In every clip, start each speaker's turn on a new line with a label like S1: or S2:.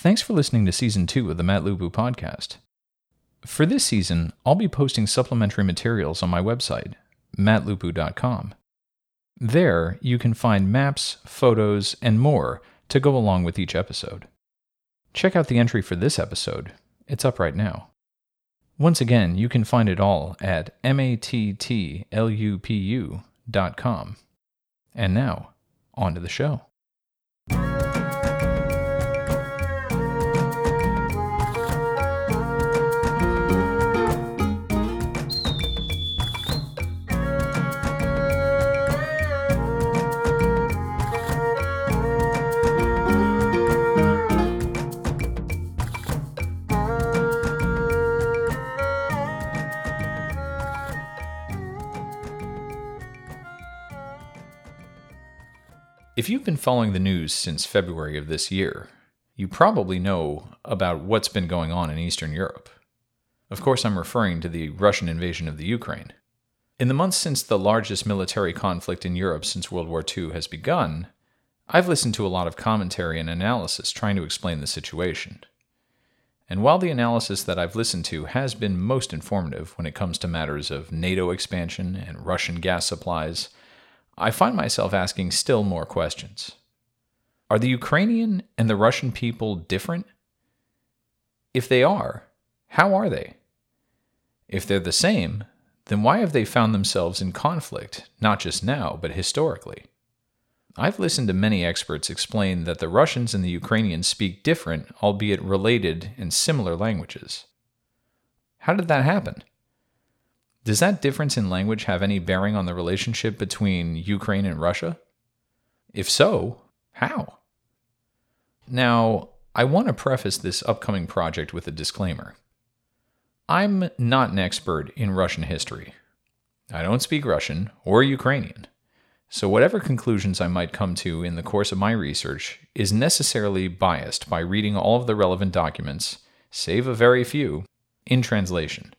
S1: Thanks for listening to season two of the Matt Lupu podcast. For this season, I'll be posting supplementary materials on my website, mattlupu.com. There, you can find maps, photos, and more to go along with each episode. Check out the entry for this episode, it's up right now. Once again, you can find it all at mattlupu.com. And now, on to the show. If you've been following the news since February of this year, you probably know about what's been going on in Eastern Europe. Of course, I'm referring to the Russian invasion of the Ukraine. In the months since the largest military conflict in Europe since World War II has begun, I've listened to a lot of commentary and analysis trying to explain the situation. And while the analysis that I've listened to has been most informative when it comes to matters of NATO expansion and Russian gas supplies, I find myself asking still more questions. Are the Ukrainian and the Russian people different? If they are, how are they? If they're the same, then why have they found themselves in conflict, not just now, but historically? I've listened to many experts explain that the Russians and the Ukrainians speak different, albeit related and similar languages. How did that happen? Does that difference in language have any bearing on the relationship between Ukraine and Russia? If so, how? Now, I want to preface this upcoming project with a disclaimer. I'm not an expert in Russian history. I don't speak Russian or Ukrainian. So, whatever conclusions I might come to in the course of my research is necessarily biased by reading all of the relevant documents, save a very few, in translation.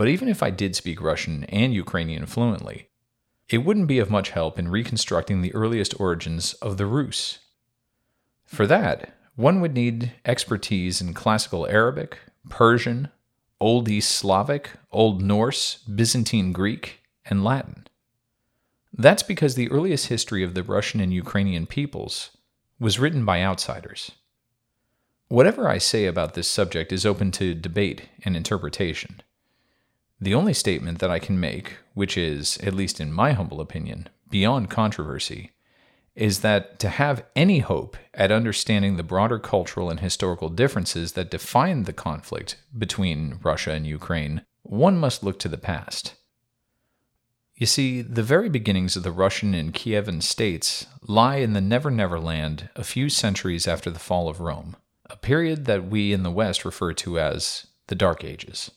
S1: But even if I did speak Russian and Ukrainian fluently, it wouldn't be of much help in reconstructing the earliest origins of the Rus. For that, one would need expertise in classical Arabic, Persian, Old East Slavic, Old Norse, Byzantine Greek, and Latin. That's because the earliest history of the Russian and Ukrainian peoples was written by outsiders. Whatever I say about this subject is open to debate and interpretation. The only statement that I can make, which is, at least in my humble opinion, beyond controversy, is that to have any hope at understanding the broader cultural and historical differences that define the conflict between Russia and Ukraine, one must look to the past. You see, the very beginnings of the Russian and Kievan states lie in the Never Never Land a few centuries after the fall of Rome, a period that we in the West refer to as the Dark Ages.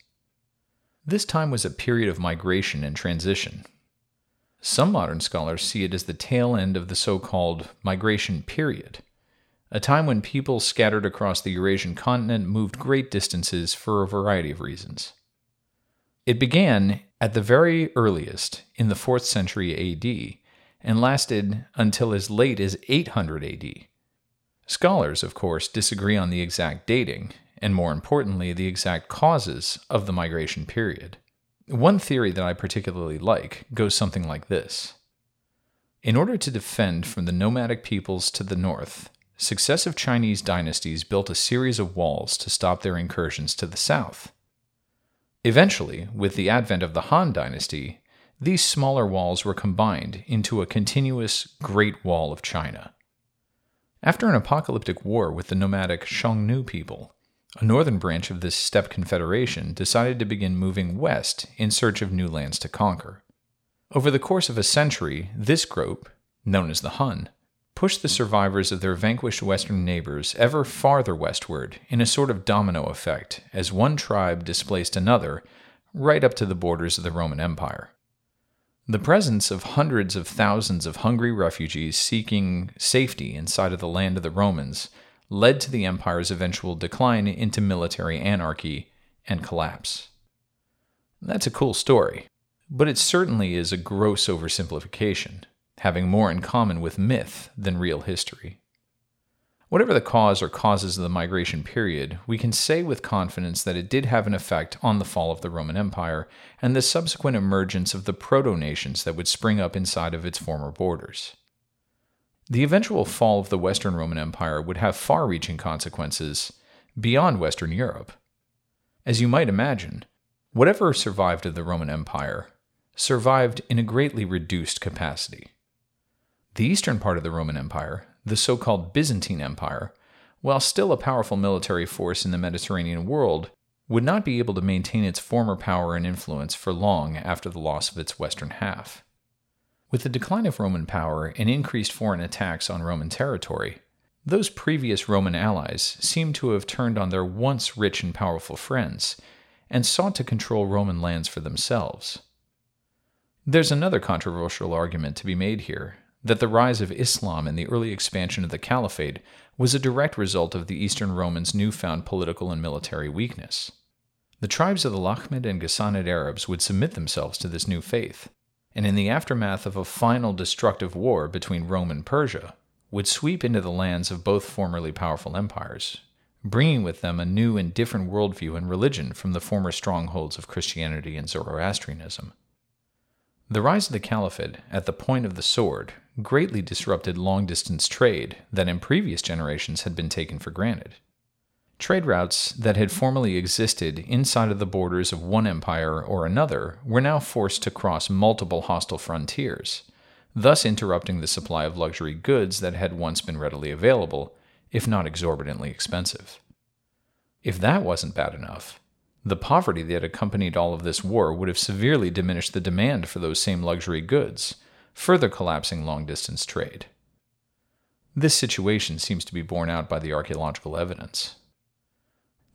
S1: This time was a period of migration and transition. Some modern scholars see it as the tail end of the so called migration period, a time when people scattered across the Eurasian continent moved great distances for a variety of reasons. It began, at the very earliest, in the 4th century AD and lasted until as late as 800 AD. Scholars, of course, disagree on the exact dating, and more importantly, the exact causes of the migration period. One theory that I particularly like goes something like this In order to defend from the nomadic peoples to the north, successive Chinese dynasties built a series of walls to stop their incursions to the south. Eventually, with the advent of the Han Dynasty, these smaller walls were combined into a continuous Great Wall of China. After an apocalyptic war with the nomadic Xiongnu people, a northern branch of this steppe confederation decided to begin moving west in search of new lands to conquer. Over the course of a century, this group, known as the Hun, pushed the survivors of their vanquished western neighbors ever farther westward in a sort of domino effect as one tribe displaced another right up to the borders of the Roman Empire. The presence of hundreds of thousands of hungry refugees seeking safety inside of the land of the Romans led to the empire's eventual decline into military anarchy and collapse. That's a cool story, but it certainly is a gross oversimplification, having more in common with myth than real history. Whatever the cause or causes of the migration period, we can say with confidence that it did have an effect on the fall of the Roman Empire and the subsequent emergence of the proto nations that would spring up inside of its former borders. The eventual fall of the Western Roman Empire would have far reaching consequences beyond Western Europe. As you might imagine, whatever survived of the Roman Empire survived in a greatly reduced capacity. The eastern part of the Roman Empire, the so called Byzantine Empire, while still a powerful military force in the Mediterranean world, would not be able to maintain its former power and influence for long after the loss of its western half. With the decline of Roman power and increased foreign attacks on Roman territory, those previous Roman allies seem to have turned on their once rich and powerful friends and sought to control Roman lands for themselves. There's another controversial argument to be made here that the rise of Islam and the early expansion of the Caliphate was a direct result of the Eastern Romans' newfound political and military weakness. The tribes of the Lakhmid and Ghassanid Arabs would submit themselves to this new faith, and in the aftermath of a final destructive war between Rome and Persia, would sweep into the lands of both formerly powerful empires, bringing with them a new and different worldview and religion from the former strongholds of Christianity and Zoroastrianism. The rise of the Caliphate at the point of the sword greatly disrupted long distance trade that in previous generations had been taken for granted. Trade routes that had formerly existed inside of the borders of one empire or another were now forced to cross multiple hostile frontiers, thus interrupting the supply of luxury goods that had once been readily available, if not exorbitantly expensive. If that wasn't bad enough, the poverty that accompanied all of this war would have severely diminished the demand for those same luxury goods, further collapsing long distance trade. This situation seems to be borne out by the archaeological evidence.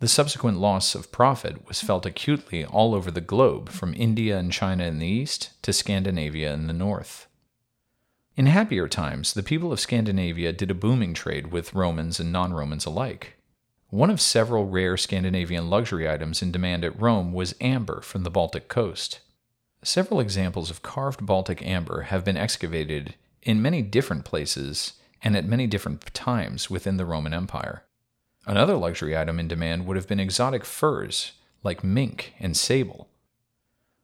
S1: The subsequent loss of profit was felt acutely all over the globe, from India and China in the east to Scandinavia in the north. In happier times, the people of Scandinavia did a booming trade with Romans and non Romans alike. One of several rare Scandinavian luxury items in demand at Rome was amber from the Baltic coast. Several examples of carved Baltic amber have been excavated in many different places and at many different times within the Roman Empire. Another luxury item in demand would have been exotic furs like mink and sable.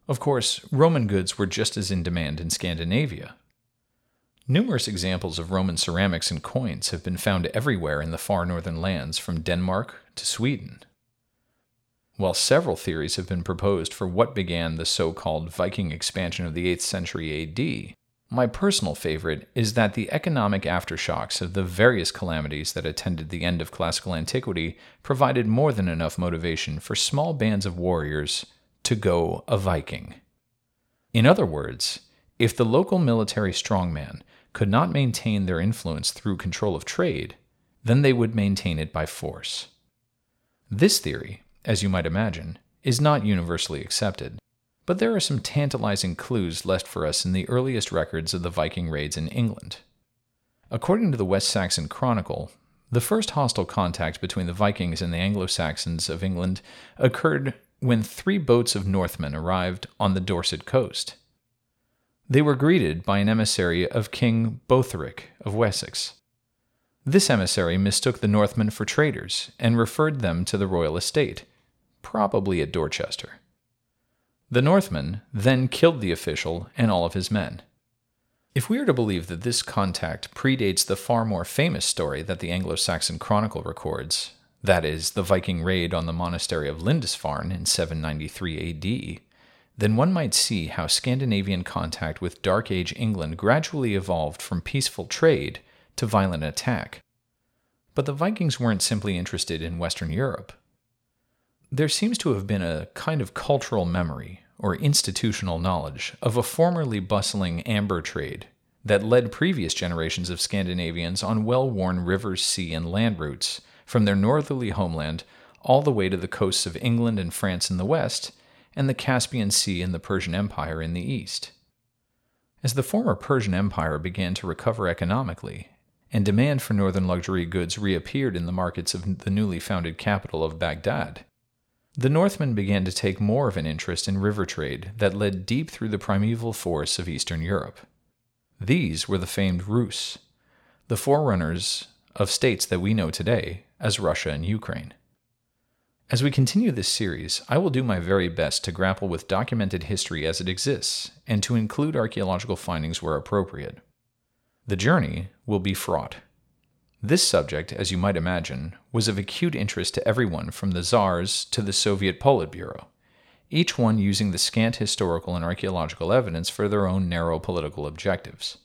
S1: Of course, Roman goods were just as in demand in Scandinavia. Numerous examples of Roman ceramics and coins have been found everywhere in the far northern lands from Denmark to Sweden. While several theories have been proposed for what began the so called Viking expansion of the 8th century AD, my personal favorite is that the economic aftershocks of the various calamities that attended the end of classical antiquity provided more than enough motivation for small bands of warriors to go a Viking. In other words, if the local military strongman could not maintain their influence through control of trade, then they would maintain it by force. This theory, as you might imagine, is not universally accepted, but there are some tantalizing clues left for us in the earliest records of the Viking raids in England. According to the West Saxon Chronicle, the first hostile contact between the Vikings and the Anglo Saxons of England occurred when three boats of Northmen arrived on the Dorset coast. They were greeted by an emissary of King Beorhtric of Wessex. This emissary mistook the Northmen for traders and referred them to the royal estate, probably at Dorchester. The Northmen then killed the official and all of his men. If we are to believe that this contact predates the far more famous story that the Anglo Saxon Chronicle records, that is, the Viking raid on the monastery of Lindisfarne in 793 AD, then one might see how Scandinavian contact with Dark Age England gradually evolved from peaceful trade to violent attack. But the Vikings weren't simply interested in Western Europe. There seems to have been a kind of cultural memory, or institutional knowledge, of a formerly bustling amber trade that led previous generations of Scandinavians on well worn river, sea, and land routes from their northerly homeland all the way to the coasts of England and France in the west, and the Caspian Sea and the Persian Empire in the east. As the former Persian Empire began to recover economically, and demand for northern luxury goods reappeared in the markets of the newly founded capital of Baghdad, the Northmen began to take more of an interest in river trade that led deep through the primeval forests of Eastern Europe. These were the famed Rus, the forerunners of states that we know today as Russia and Ukraine. As we continue this series, I will do my very best to grapple with documented history as it exists and to include archaeological findings where appropriate. The journey will be fraught. This subject, as you might imagine, was of acute interest to everyone from the Tsars to the Soviet Politburo, each one using the scant historical and archaeological evidence for their own narrow political objectives.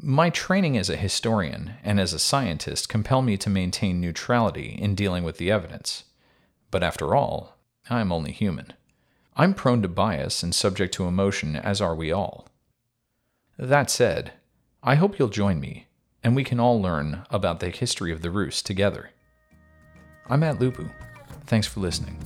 S1: My training as a historian and as a scientist compel me to maintain neutrality in dealing with the evidence. But after all, I am only human. I'm prone to bias and subject to emotion, as are we all. That said, I hope you'll join me, and we can all learn about the history of the Rus together. I'm Matt Lupu. Thanks for listening.